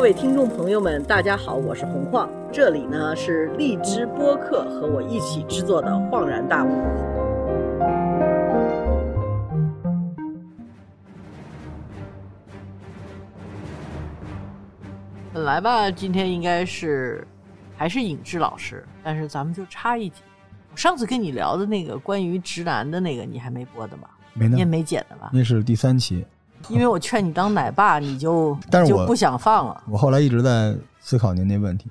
各位听众朋友们，大家好，我是洪晃，这里呢是荔枝播客和我一起制作的《恍然大悟》。本来吧，今天应该是还是影志老师，但是咱们就差一集。我上次跟你聊的那个关于直男的那个，你还没播的吧？没呢你也，没剪的吧？那是第三期。因为我劝你当奶爸，你就 但是我就不想放了。我后来一直在思考您那问题，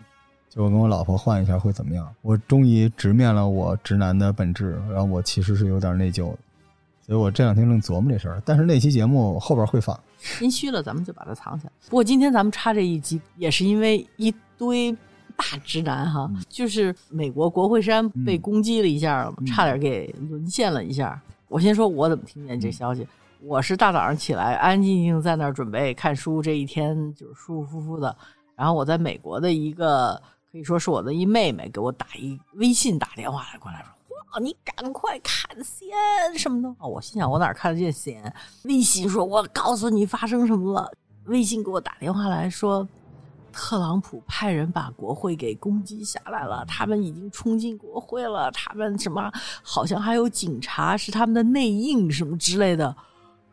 就我跟我老婆换一下会怎么样？我终于直面了我直男的本质，然后我其实是有点内疚的，所以我这两天正琢磨这事儿。但是那期节目后边会放，心虚了，咱们就把它藏起来。不过今天咱们插这一集，也是因为一堆大直男哈，就是美国国会山被攻击了一下，差点给沦陷了一下。我先说我怎么听见这消息，我是大早上起来，安安静静在那儿准备看书，这一天就是舒舒服服的。然后我在美国的一个可以说是我的一妹妹给我打一微信打电话来过来说。哇，你赶快看 CNN 什么的！我心想，我哪看得见 CNN？微信说，我告诉你发生什么了。微信给我打电话来说，特朗普派人把国会给攻击下来了，他们已经冲进国会了，他们什么好像还有警察是他们的内应什么之类的，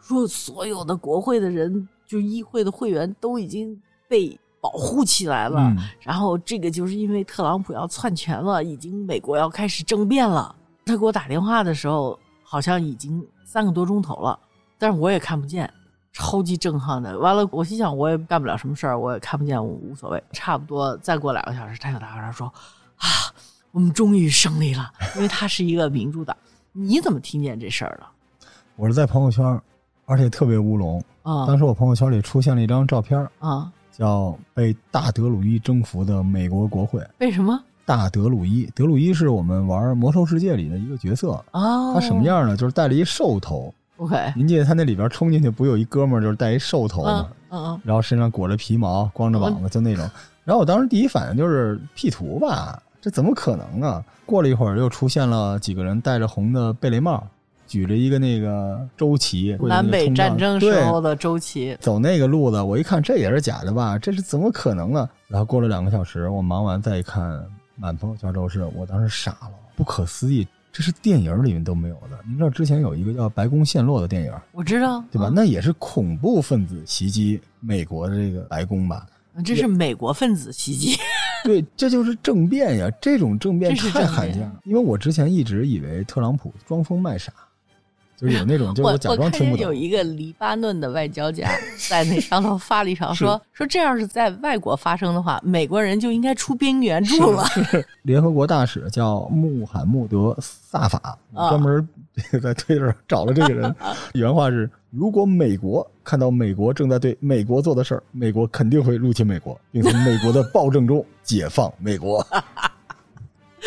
说所有的国会的人，就议会的会员都已经被保护起来了。嗯然后这个就是因为特朗普要篡权了，已经美国要开始政变了。他给我打电话的时候，好像已经三个多钟头了，但是我也看不见，超级震撼的。完了，我心想我也干不了什么事儿，我也看不见，我无所谓。差不多再过两个小时，他又打电话说啊，我们终于胜利了，因为他是一个民主党。你怎么听见这事儿了？我是在朋友圈，而且特别乌龙。啊当时我朋友圈里出现了一张照片，啊，叫被大德鲁伊征服的美国国会。为什么？大德鲁伊，德鲁伊是我们玩魔兽世界里的一个角色。哦，他什么？样呢？就是戴了一兽头。？OK，您记得他那里边冲进去不有一哥们儿就是戴一兽头吗嗯？嗯嗯，然后身上裹着皮毛，光着膀子，就那种。然后我当时第一反应就是 P 图吧，这怎么可能啊？过了一会儿，又出现了几个人戴着红的贝雷帽，举着一个那个周旗，南北战争时候的周琦，走那个路子，我一看这也是假的吧？这是怎么可能呢？然后过了两个小时，我忙完再一看，满朋友圈都是，我当时傻了，不可思议，这是电影里面都没有的。你知道之前有一个叫《白宫陷落》的电影，我知道，对吧？嗯那也是恐怖分子袭击美国的这个白宫吧？这是美国分子袭击。对，这就是政变呀！这种政变是太罕见了。因为我之前一直以为特朗普装疯卖傻，就是有那种，就是我假装听不懂。有一个黎巴嫩的外交家 在那上头发了一条说说这要是在外国发生的话，美国人就应该出兵援助了。联合国大使叫穆罕默德·萨法，啊专门在推特上找了这个人，原话是：如果美国看到美国正在对美国做的事儿，美国肯定会入侵美国，并从美国的暴政中解放美国。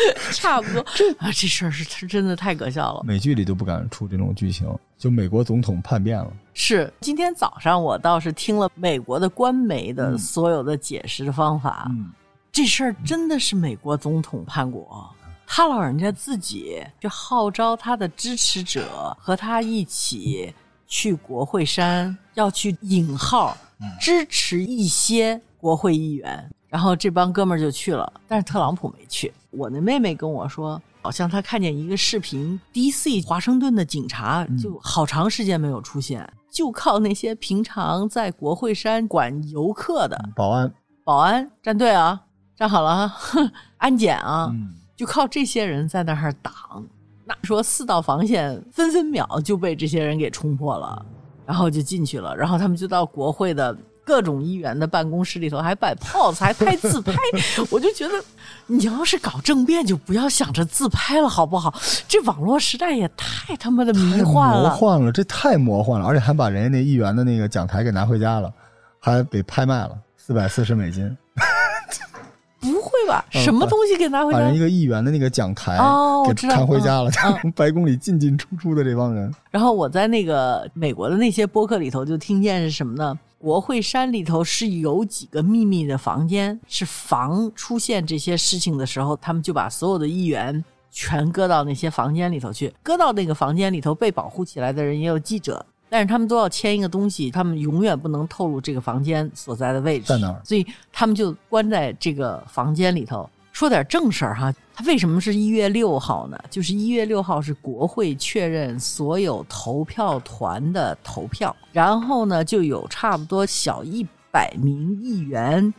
差不多。啊，这事儿是是真的太可笑了。美剧里都不敢出这种剧情，就美国总统叛变了。是今天早上我倒是听了美国的官媒的嗯。所有的解释的方法，嗯，这事儿真的是美国总统叛国，他老人家自己就号召他的支持者和他一起去国会山，要去引号支持一些国会议员，然后这帮哥们儿就去了，但是特朗普没去。我那妹妹跟我说。好像她看见一个视频，D.C. 华盛顿的警察就好长时间没有出现，就靠那些平常在国会山管游客的保安，保安站队啊，站好了啊，安检啊，嗯，就靠这些人在那儿挡。那说四道防线分分秒就被这些人给冲破了，然后就进去了，然后他们就到国会的各种议员的办公室里头，还摆 pose，还拍自拍。我就觉得，你要是搞政变，就不要想着自拍了，好不好？这网络时代也太他妈的迷幻了。魔幻了，这太魔幻了，而且还把人家那议员的那个讲台给拿回家了，还给拍卖了四百四十美金，不会吧？嗯什么东西给拿回家把人一？个议员的那个讲台给哦我知道看回家了，嗯从 白宫里进进出出的这帮人，然后我在那个美国的那些播客里头就听见是什么呢？国会山里头是有几个秘密的房间，是防出现这些事情的时候，他们就把所有的议员全搁到那些房间里头去。搁到那个房间里头被保护起来的人也有记者，但是他们都要签一个东西，他们永远不能透露这个房间所在的位置在哪儿所以他们就关在这个房间里头。说点正事儿哈，他为什么是一月六号呢？就是一月六号是国会确认所有投票团的投票，然后呢，就有差不多小一百名议员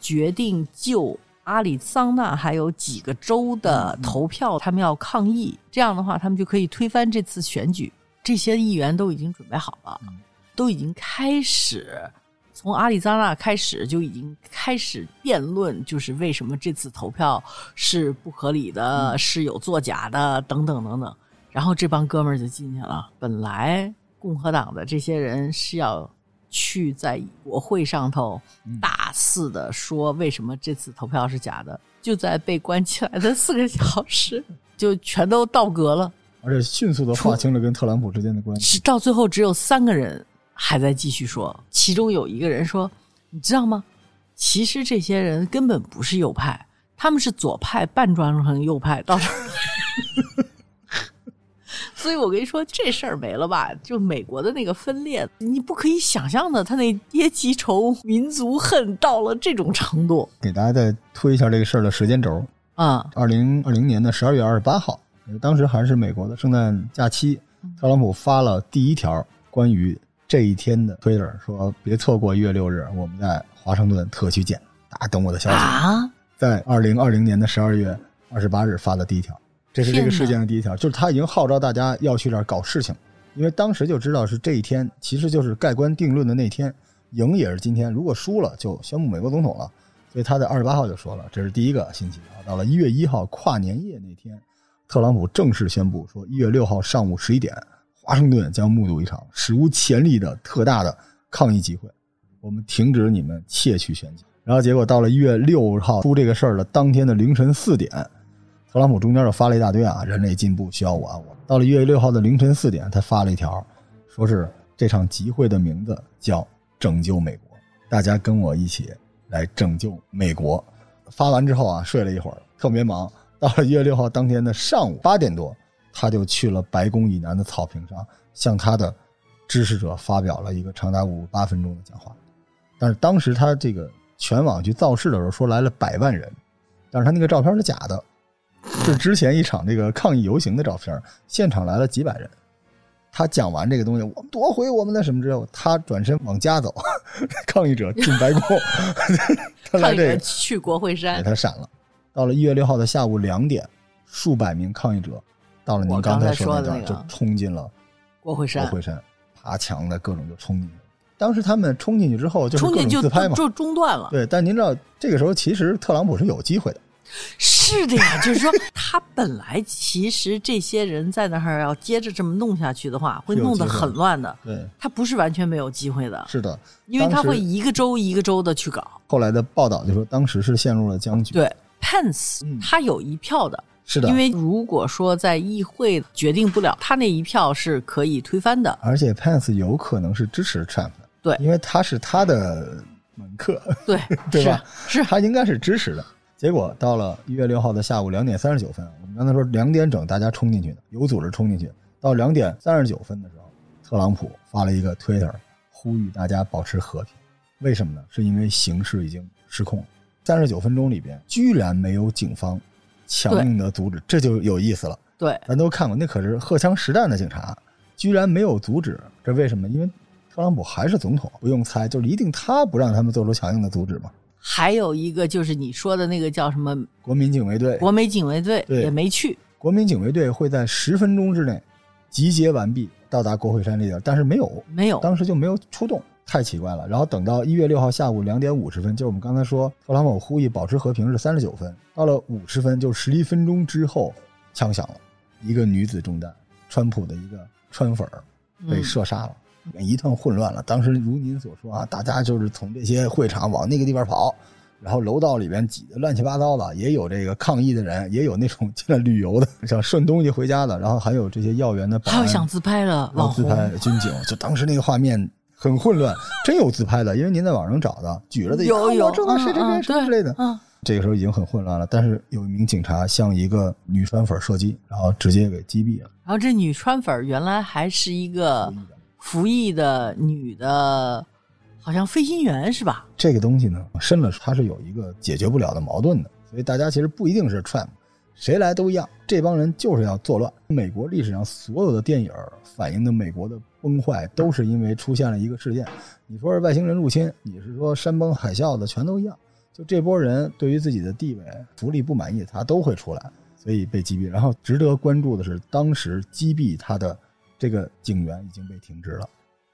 决定就阿里桑那还有几个州的投票，他们要抗议，这样的话，他们就可以推翻这次选举。这些议员都已经准备好了，都已经开始从阿里桑那开始就已经开始辩论，就是为什么这次投票是不合理的，是有作假的，等等等等。然后这帮哥们儿就进去了。本来共和党的这些人是要去在国会上头大肆的说为什么这次投票是假的，就在被关起来的四个小时，就全都倒戈了。而且迅速的划清了跟特朗普之间的关系。是到最后只有三个人还在继续说，其中有一个人说：“你知道吗？其实这些人根本不是右派，他们是左派扮装成右派到这儿来。”所以我跟你说，这事儿没了吧？就美国的那个分裂，你不可以想象的，他那阶级仇、民族恨到了这种程度。给大家再推一下这个事儿的时间轴。啊、二零二零年的十二月二十八号，当时还是美国的圣诞假期，特朗普发了第一条关于这一天的推特，说别错过一月六日，我们在华盛顿特区见。大家等我的消息。啊！在二零二零年的十二月二十八日发的第一条，这是这个事件的第一条，就是他已经号召大家要去这儿搞事情，因为当时就知道是这一天，其实就是盖棺定论的那天，赢也是今天，如果输了就宣布美国总统了，所以他在二十八号就说了，这是第一个星期啊。到了一月一号跨年夜那天，特朗普正式宣布说，一月六号上午十一点，华盛顿将目睹一场史无前例的特大的抗议集会，我们停止你们窃取选举。然后结果到了一月六号出这个事儿的当天的凌晨四点，特朗普中间就发了一大堆啊，人类进步需要我啊我。到了一月六号的凌晨四点，他发了一条，说是这场集会的名字叫“拯救美国”，大家跟我一起来拯救美国。发完之后啊，睡了一会儿，特别忙。到了一月六号当天的上午八点多，他就去了白宫以南的草坪上，向他的支持者发表了一个长达五十八分钟的讲话。但是当时他这个全网去造势的时候说来了百万人，但是他那个照片是假的，是之前一场这个抗议游行的照片，现场来了几百人。他讲完这个东西，我们夺回我们的什么之后，他转身往家走，抗议者进白宫，他来这个去国会山给山，他闪了。到了一月六号的下午两点，数百名抗议者到了您刚才才说的那个就冲进了国会山国会山，爬墙的各种就冲进去。当时他们冲进去之后，就是各冲进就种自拍嘛。就中断了。对，但您知道，这个时候其实特朗普是有机会的。是的呀，就是说他本来其实这些人在那儿要接着这么弄下去的话，会弄得很乱的。对，他不是完全没有机会的，是的。因为他会一个州一个州的去搞。后来的报道就说，当时是陷入了僵局。，对，Pence 嗯他有一票的，是的。因为如果说在议会决定不了，他那一票是可以推翻的。而且 Pence 有可能是支持 Trump 的，对因为他是他的门客，对，对吧？是？是，他应该是支持的。结果到了一月六号的下午两点三十九分，我们刚才说两点整大家冲进去的，有组织冲进去。到两点三十九分的时候，特朗普发了一个 Twitter，呼吁大家保持和平。为什么呢？是因为形势已经失控了。三十九分钟里边，居然没有警方强硬的阻止，这就有意思了。对，咱都看过，那可是荷枪实弹的警察，居然没有阻止，这为什么？因为特朗普还是总统，不用猜，就是一定他不让他们做出强硬的阻止嘛。还有一个就是你说的那个叫什么国民警卫队，国民警卫队对也没去，国民警卫队会在十分钟之内集结完毕，到达国会山这边，但是没有，没有。当时就没有出动，太奇怪了。然后等到一月六号下午两点五十分，就是我们刚才说特朗普呼吁保持和平是三十九分，到了五十分，就十一分钟之后，枪响了，一个女子中弹，川普的一个川粉儿被嗯射杀了。一团混乱了。当时如您所说啊，大家就是从这些会场往那个地方跑，然后楼道里边挤得乱七八糟的，也有这个抗议的人，也有那种进来旅游的，想顺东西回家的，然后还有这些要员的保安，还有想自拍的自拍军警，就当时那个画面很混乱，真有自拍的，因为您在网上找的，举着的，有有啊我正在谁谁谁嗯嗯什么之类的。嗯，这个时候已经很混乱了，但是有一名警察向一个女川粉射击，然后直接给击毙了。然后这女川粉原来还是一个服役的女的，好像飞行员是吧？这个东西呢，深了它是有一个解决不了的矛盾的，所以大家其实不一定是 Trump，谁来都一样，这帮人就是要作乱。美国历史上所有的电影反映的美国的崩坏，都是因为出现了一个事件。你说是外星人入侵，你是说山崩海啸的，全都一样。就这波人对于自己的地位、福利不满意，他都会出来，所以被击毙。然后值得关注的是，当时击毙他的这个警员已经被停职了。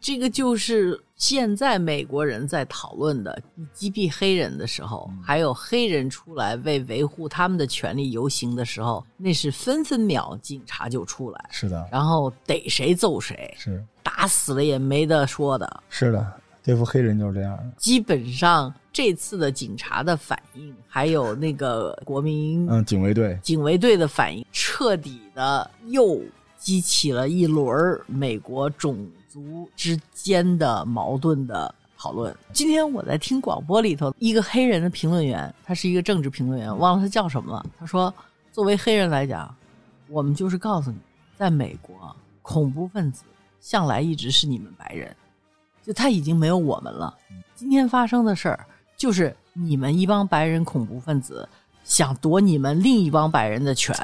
这个就是现在美国人在讨论的：你击毙黑人的时候，还有黑人出来为维护他们的权利游行的时候，那是分分秒警察就出来，是的，然后逮谁揍谁，是打死了也没得说的。是的，对付黑人就是这样的。基本上这次的警察的反应，还有那个国民嗯，警卫队警卫队的反应，彻底的又激起了一轮美国种族之间的矛盾的讨论。今天我在听广播里头，一个黑人的评论员，他是一个政治评论员，忘了他叫什么了。他说，作为黑人来讲，我们就是告诉你，在美国，恐怖分子向来一直是你们白人，就他已经没有我们了。今天发生的事儿，就是你们一帮白人恐怖分子想夺你们另一帮白人的权，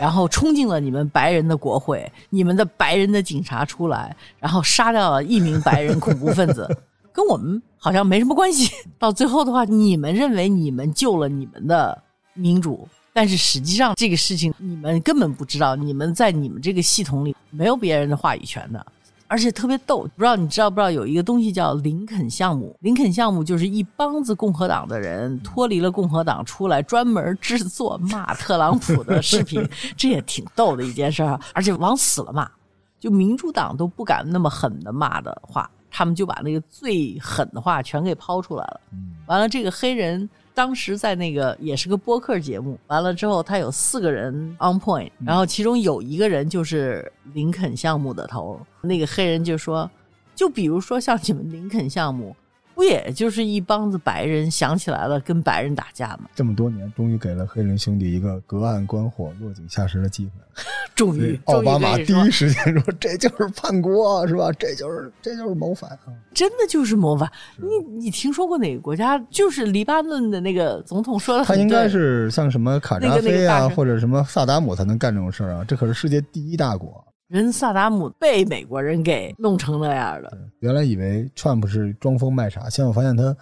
然后冲进了你们白人的国会，你们的白人的警察出来，然后杀掉了一名白人恐怖分子，跟我们好像没什么关系。到最后的话，你们认为你们救了你们的民主，但是实际上这个事情你们根本不知道，你们在你们这个系统里没有别人的话语权的。而且特别逗，不知道你知道不知道有一个东西叫林肯项目？林肯项目就是一帮子共和党的人脱离了共和党出来，专门制作骂特朗普的视频，这也挺逗的一件事儿。而且往死了骂，就民主党都不敢那么狠的骂的话，他们就把那个最狠的话全给抛出来了。完了，这个黑人当时在那个也是个播客节目，完了之后他有四个人 on point，然后其中有一个人就是林肯项目的头，那个黑人就说，就比如说像你们林肯项目，不也就是一帮子白人想起来了跟白人打架吗？这么多年，终于给了黑人兄弟一个隔岸观火、落井下石的机会。终于，奥巴马第一时间说：“这就是叛国，是吧？这就是这就是谋反啊真的就是谋反。你你听说过哪个国家就是黎巴嫩的那个总统说的！”他应该是像什么卡扎那个那个菲啊，或者什么萨达姆才能干这种事儿啊。这可是世界第一大国。人萨达姆被美国人给弄成那样的，原来以为 Trump 是装疯卖傻，现在我发现他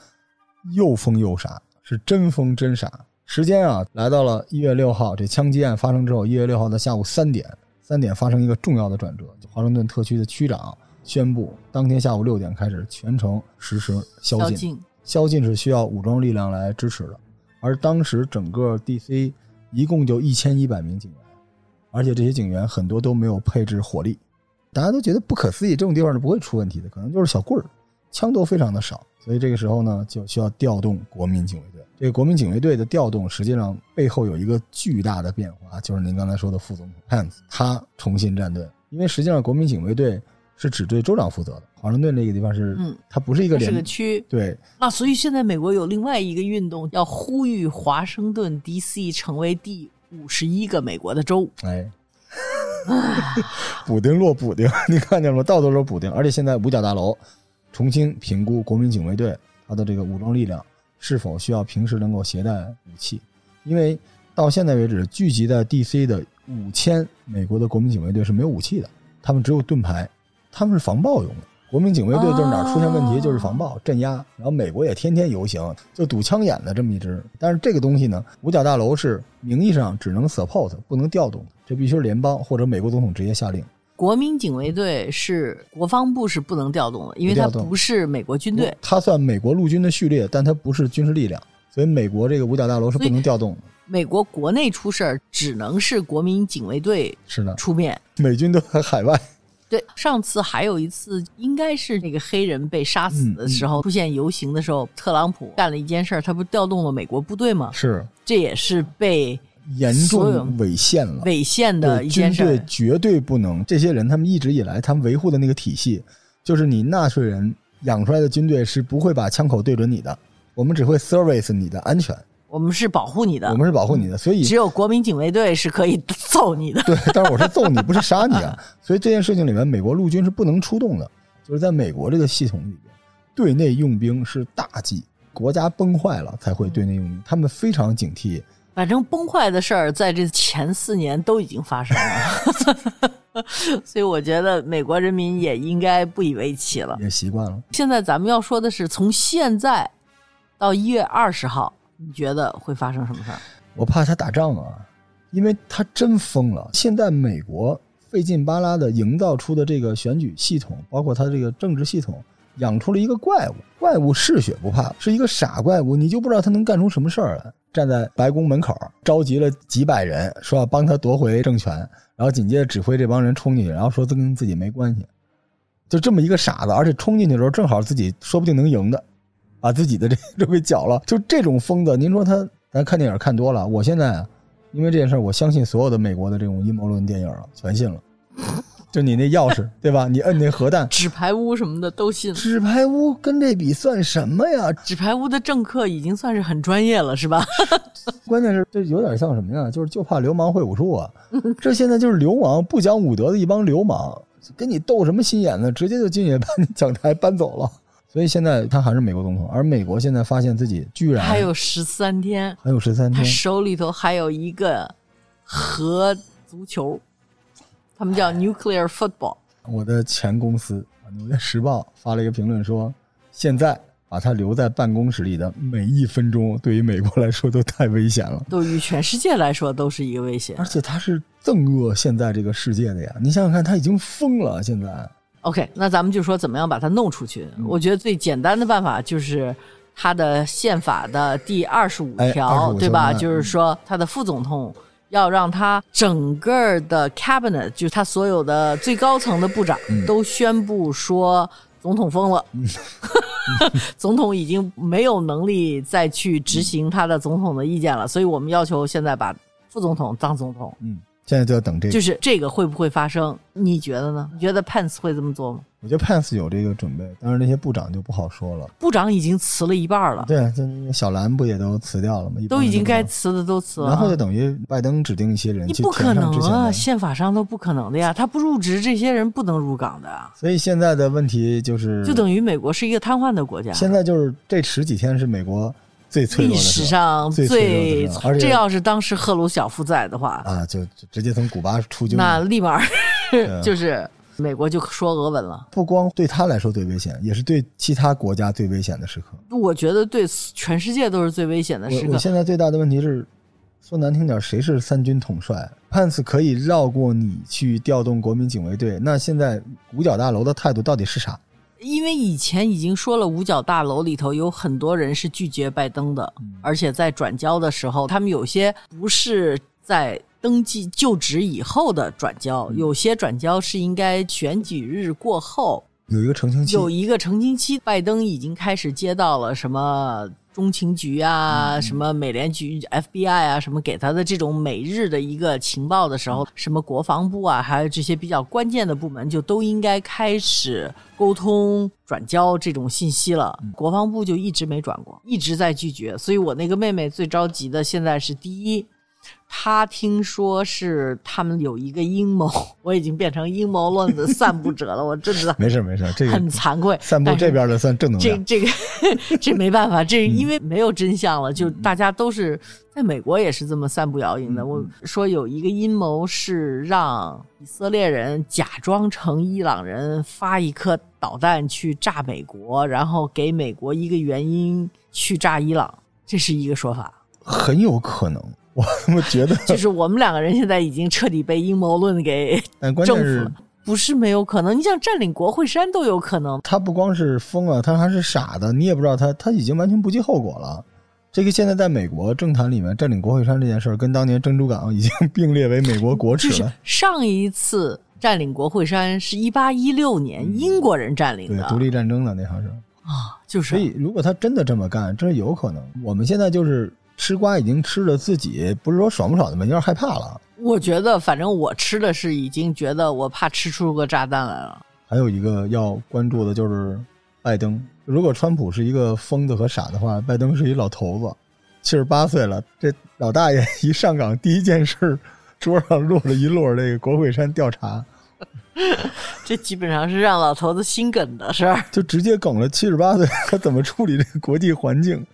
又疯又傻，是真疯真傻。时间啊，来到了一月六号，这枪击案发生之后，一月六号的下午三点，三点发生一个重要的转折，华盛顿特区的区长宣布，当天下午六点开始全城实施宵禁。宵禁。宵禁是需要武装力量来支持的，而当时整个 DC 一共就一千一百名警员，而且这些警员很多都没有配置火力，大家都觉得不可思议，这种地方是不会出问题的，可能就是小棍儿，枪都非常的少，所以这个时候呢，就需要调动国民警卫队。这个国民警卫队的调动，实际上背后有一个巨大的变化，就是您刚才说的副总统 Pence，他重新站队，因为实际上国民警卫队是只对州长负责的，华盛顿那个地方是，嗯，它不是一个连是个区，对，那所以现在美国有另外一个运动，要呼吁华盛顿 D.C. 成为第五十一个美国的州。哎，补丁落补丁，你看见了吗？到处都是补丁，而且现在五角大楼重新评估国民警卫队它的这个武装力量是否需要平时能够携带武器，因为到现在为止，聚集在 D.C. 的五千美国的国民警卫队是没有武器的，他们只有盾牌，他们是防暴用的。国民警卫队就是哪儿出现问题哦就是防暴镇压，然后美国也天天游行，就堵枪眼的这么一支。但是这个东西呢，五角大楼是名义上只能 support 不能调动，这必须是联邦或者美国总统直接下令。国民警卫队是国防部是不能调动的，因为它不是美国军队。它算美国陆军的序列，但它不是军事力量，所以美国这个五角大楼是不能调动的。美国国内出事儿，只能是国民警卫队是的，出面。美军都在海外。对，上次还有一次，应该是那个黑人被杀死的时候，出现游行的时候，特朗普干了一件事儿，他不调动了美国部队吗？是这也是被严重违宪了。违宪的，一件军队。绝对不能。这些人他们一直以来他们维护的那个体系，就是你纳税人养出来的军队是不会把枪口对准你的，我们只会 service 你的安全，我们是保护你的，我们是保护你的。所以只有国民警卫队是可以揍你的。对，但是我是 揍你，不是杀你啊。所以这件事情里面，美国陆军是不能出动的。就是在美国这个系统里边，对内用兵是大忌，国家崩坏了才会对内用兵，他们非常警惕。反正崩坏的事儿在这前四年都已经发生了，所以我觉得美国人民也应该不以为奇了。也习惯了。现在咱们要说的是，从现在到一月二十号，你觉得会发生什么事儿？我怕他打仗啊，因为他真疯了。现在美国费劲巴拉的营造出的这个选举系统，包括他这个政治系统，养出了一个怪物。怪物嗜血不怕，是一个傻怪物，你就不知道他能干出什么事儿来。站在白宫门口，召集了几百人，说要帮他夺回政权，然后紧接着指挥这帮人冲进去，然后说这跟自己没关系。就这么一个傻子，而且冲进去的时候正好自己说不定能赢的，把自己的这 都给搅了。就这种疯子，您说他，咱看电影看多了，我现在啊，因为这件事我相信所有的美国的这种阴谋论电影啊，全信了。就你那钥匙，对吧？你摁那核弹、纸牌屋什么的都信。纸牌屋跟这比算什么呀？纸牌屋的政客已经算是很专业了，是吧？关键是这有点像什么呀？就是就怕流氓会武术啊！这现在就是流氓不讲武德的一帮流氓，跟你斗什么心眼子？直接就进去把你讲台搬走了。所以现在他还是美国总统，而美国现在发现自己居然还有十三天，还有十三天，手里头还有一个核足球。他们叫 nuclear football。我的前公司《纽约时报》发了一个评论说：“现在把他留在办公室里的每一分钟，对于美国来说都太危险了。对于全世界来说都是一个危险。而且他是憎恶现在这个世界的呀！你想想看，他已经疯了。现在，OK，那咱们就说怎么样把它弄出去？我觉得最简单的办法就是他的宪法的第二十五条，对吧？就是说他的副总统。要让他整个的 cabinet，就是他所有的最高层的部长都宣布说，总统疯了，总统已经没有能力再去执行他的总统的意见了，所以我们要求现在把副总统当总统。嗯，现在就要等这个，就是这个会不会发生？你觉得呢？你觉得 Pence 会这么做吗？我觉得 Pence 有这个准备，但是那些部长就不好说了。部长已经辞了一半了。对，就小兰不也都辞掉了吗？都已经该辞的都辞了。然后就等于拜登指定一些人，你不可能啊，宪法上都不可能的呀。他不入职，这些人不能入岗的。所以现在的问题就是，就等于美国是一个瘫痪的国家。现在就是这十几天是美国最脆弱的历史上最，而且这要是当时赫鲁晓夫在的话啊，就直接从古巴出军，那立马 就是。美国就说俄文了，不光对他来说最危险，也是对其他国家最危险的时刻。我觉得对全世界都是最危险的时刻。现在最大的问题是，说难听点，谁是三军统帅？潘斯可以绕过你去调动国民警卫队，那现在五角大楼的态度到底是啥？因为以前已经说了，五角大楼里头有很多人是拒绝拜登的，而且在转交的时候，他们有些不是在。登记就职以后的转交，有些转交是应该选举日过后有一个澄清期，有一个澄清期。拜登已经开始接到了什么中情局啊、什么美联局、FBI 啊什么给他的这种每日的一个情报的时候，什么国防部啊，还有这些比较关键的部门，就都应该开始沟通转交这种信息了。国防部就一直没转过，一直在拒绝。所以我那个妹妹最着急的现在是第一。他听说是他们有一个阴谋，我已经变成阴谋论的散布者了。我真的没事没事，这个很惭愧。散布这边的算正能量。这这个这没办法，这因为没有真相了，就大家都是在美国也是这么散布谣言的。我说有一个阴谋是让以色列人假装成伊朗人发一颗导弹去炸美国，然后给美国一个原因去炸伊朗，这是一个说法，很有可能。我觉得，就是我们两个人现在已经彻底被阴谋论给 征服了。不是没有可能，你想占领国会山都有可能。他不光是疯了，他还是傻的。你也不知道他，他已经完全不计后果了。这个现在在美国政坛里面占领国会山这件事儿，跟当年珍珠港已经 并列为美国国耻了。上一次占领国会山是一八一六年英国人占领的，独立战争的那好像是啊，就是。所以如果他真的这么干，这是有可能。我们现在就是。吃瓜已经吃的自己，不是说爽不爽的问题，有点害怕了。我觉得，反正我吃的是已经觉得我怕吃出个炸弹来了。还有一个要关注的就是拜登。如果川普是一个疯子和傻的话，拜登是一老头子，七十八岁了。这老大爷一上岗，第一件事桌上落了一摞这个国会山调查，这基本上是让老头子心梗的事儿。就直接梗了。七十八岁，他怎么处理这个国际环境？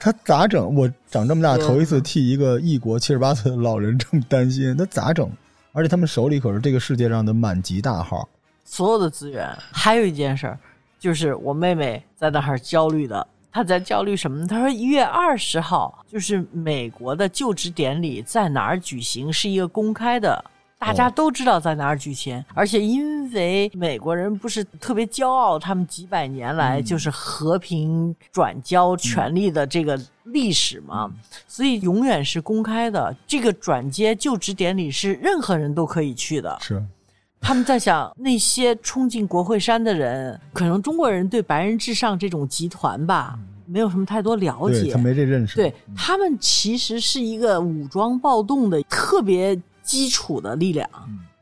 他咋整？我长这么大头一次替一个异国七十八岁的老人这么担心，他咋整？而且他们手里可是这个世界上的满级大号。所有的资源。还有一件事儿，就是我妹妹在那儿焦虑的。她在焦虑什么呢？她说一月二十号就是美国的就职典礼在哪儿举行，是一个公开的，大家都知道在哪儿举行。而且因为美国人不是特别骄傲，他们几百年来就是和平转交权力的这个历史嘛，所以永远是公开的。这个转接就职典礼是任何人都可以去的。是，他们在想，那些冲进国会山的人，可能中国人对白人至上这种集团吧，没有什么太多了解他。没这认识。对他们其实是一个武装暴动的特别基础的力量，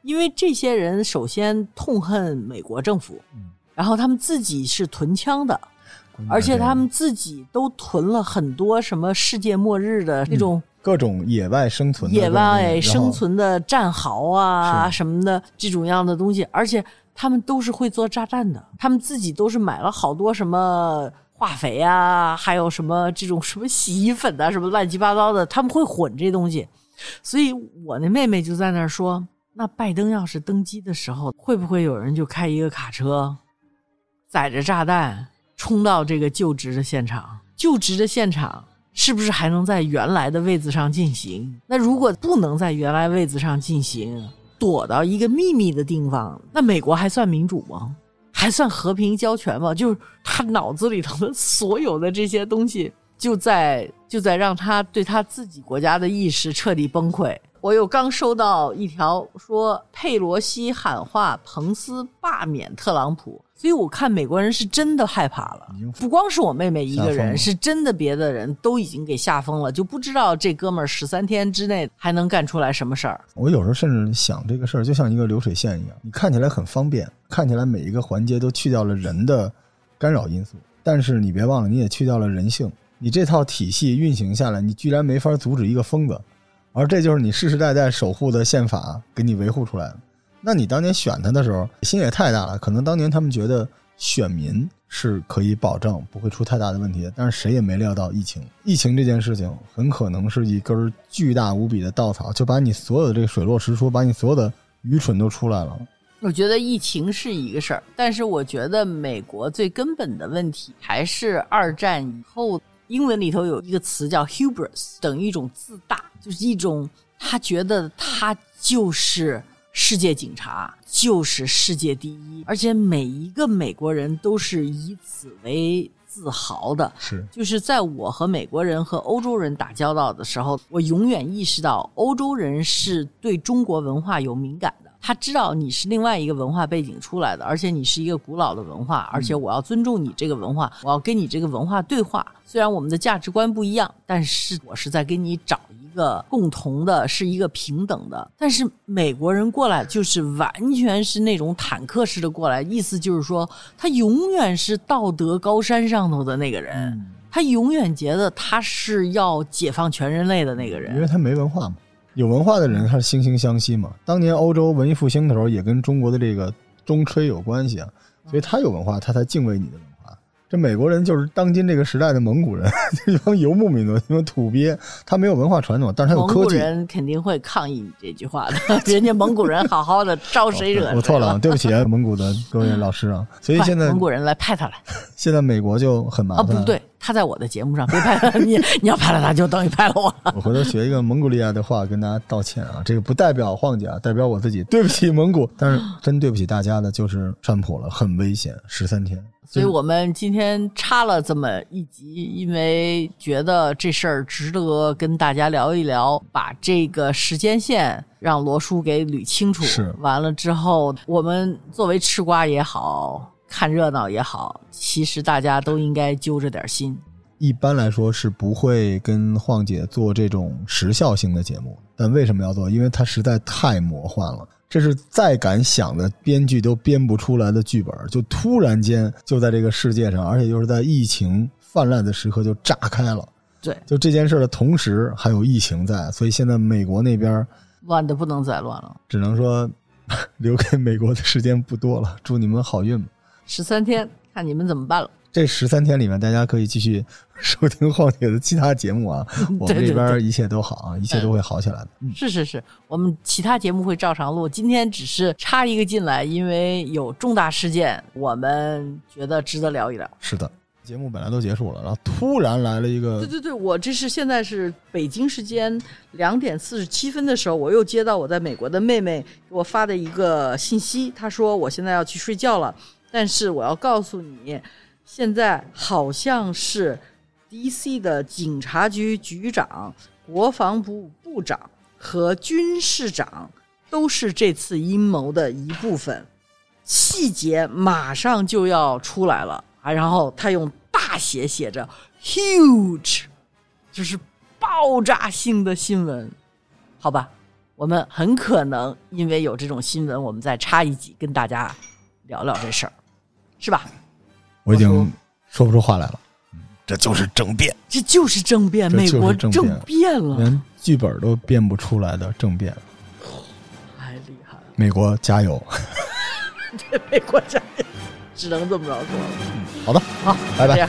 因为这些人首先痛恨美国政府，然后他们自己是囤枪的，而且他们自己都囤了很多什么世界末日的那种各种野外生存的野外生存的战壕啊什么的这种样的东西，而且他们都是会做炸弹的，他们自己都是买了好多什么化肥啊，还有什么这种什么洗衣粉啊，什么乱七八糟的，他们会混这东西。所以我那妹妹就在那儿说，那拜登要是登基的时候，会不会有人就开一个卡车，载着炸弹冲到这个就职的现场？就职的现场是不是还能在原来的位子上进行？那如果不能在原来位子上进行，躲到一个秘密的地方，那美国还算民主吗？还算和平交权吗？就是他脑子里头的所有的这些东西，就在就在让他对他自己国家的意识彻底崩溃。我又刚收到一条说佩罗西喊话彭斯罢免特朗普，所以我看美国人是真的害怕了，不光是我妹妹一个人，是真的别的人都已经给吓疯了，就不知道这哥们儿十三天之内还能干出来什么事儿。我有时候甚至想这个事儿就像一个流水线一样，你看起来很方便，看起来每一个环节都去掉了人的干扰因素，但是你别忘了，你也去掉了人性。你这套体系运行下来，你居然没法阻止一个疯子，而这就是你世世代代守护的宪法给你维护出来的。那你当年选他的时候，心也太大了。可能当年他们觉得选民是可以保证不会出太大的问题的，但是谁也没料到疫情。疫情这件事情很可能是一根巨大无比的稻草，就把你所有的这个水落石出，把你所有的愚蠢都出来了。我觉得疫情是一个事儿，但是我觉得美国最根本的问题还是二战以后，英文里头有一个词叫 hubris，等于一种自大，就是一种他觉得他就是世界警察，就是世界第一，而且每一个美国人都是以此为自豪的。是就是在我和美国人和欧洲人打交道的时候，我永远意识到欧洲人是对中国文化有敏感的。他知道你是另外一个文化背景出来的，而且你是一个古老的文化，而且我要尊重你这个文化，我要跟你这个文化对话。虽然我们的价值观不一样，但是我是在跟你找一个共同的，是一个平等的。但是美国人过来就是完全是那种坦克式的过来，意思就是说他永远是道德高山上头的那个人。他永远觉得他是要解放全人类的那个人。因为他没文化嘛。有文化的人他是惺惺相惜嘛。当年欧洲文艺复兴的时候，也跟中国的这个中吹有关系啊，所以他有文化，他才敬畏你的文化。这美国人就是当今这个时代的蒙古人，这帮游牧民族，这帮土鳖，他没有文化传统，但是他有科技蒙古。人肯定会抗议你这句话的，人家蒙古人好好的招谁惹谁我错了，啊，对不起啊，蒙古的各位老师啊。所以现在蒙古人来派他来 现在美国就很麻啊！烦。不对，他在我的节目上，别派他，你你要拍了他，就等于拍了我。我回头学一个蒙古利亚的话跟大家道歉啊，这个不代表晃姐啊，代表我自己，对不起蒙古。但是真对不起大家的，就是川普了，很危险，十三天。所以我们今天插了这么一集，因为觉得这事儿值得跟大家聊一聊，把这个时间线让罗叔给捋清楚。是完了之后，我们作为吃瓜也好看热闹也好，其实大家都应该揪着点心。一般来说是不会跟晃姐做这种时效性的节目，但为什么要做？因为它实在太魔幻了，这是再敢想的编剧都编不出来的剧本，就突然间就在这个世界上，而且又是在疫情泛滥的时刻就炸开了。对，就这件事的同时还有疫情在，所以现在美国那边乱的不能再乱了。只能说 留给美国的时间不多了，祝你们好运吧。十三天，看你们怎么办了。这十三天里面，大家可以继续收听晃姐的其他节目啊。我们这边一切都好啊，一切都会好起来的。嗯，是是是，我们其他节目会照常录。今天只是插一个进来，因为有重大事件，我们觉得值得聊一聊。是的，节目本来都结束了，然后突然来了一个，对对对，我这是现在是北京时间两点四十七分的时候，我又接到我在美国的妹妹给我发的一个信息，她说我现在要去睡觉了，但是我要告诉你。现在好像是 D.C. 的警察局局长、国防部部长和军事长都是这次阴谋的一部分，细节马上就要出来了啊！然后他用大写写着 “huge”，就是爆炸性的新闻，好吧？我们很可能因为有这种新闻，我们再插一集跟大家聊聊这事儿，是吧？我已经说不出话来了，这就是政变，这就是政变，美国政变了，连剧本都编不出来的政变，太厉害了！美国加油！这，美国加油！只能这么着说了。好的，好，拜拜。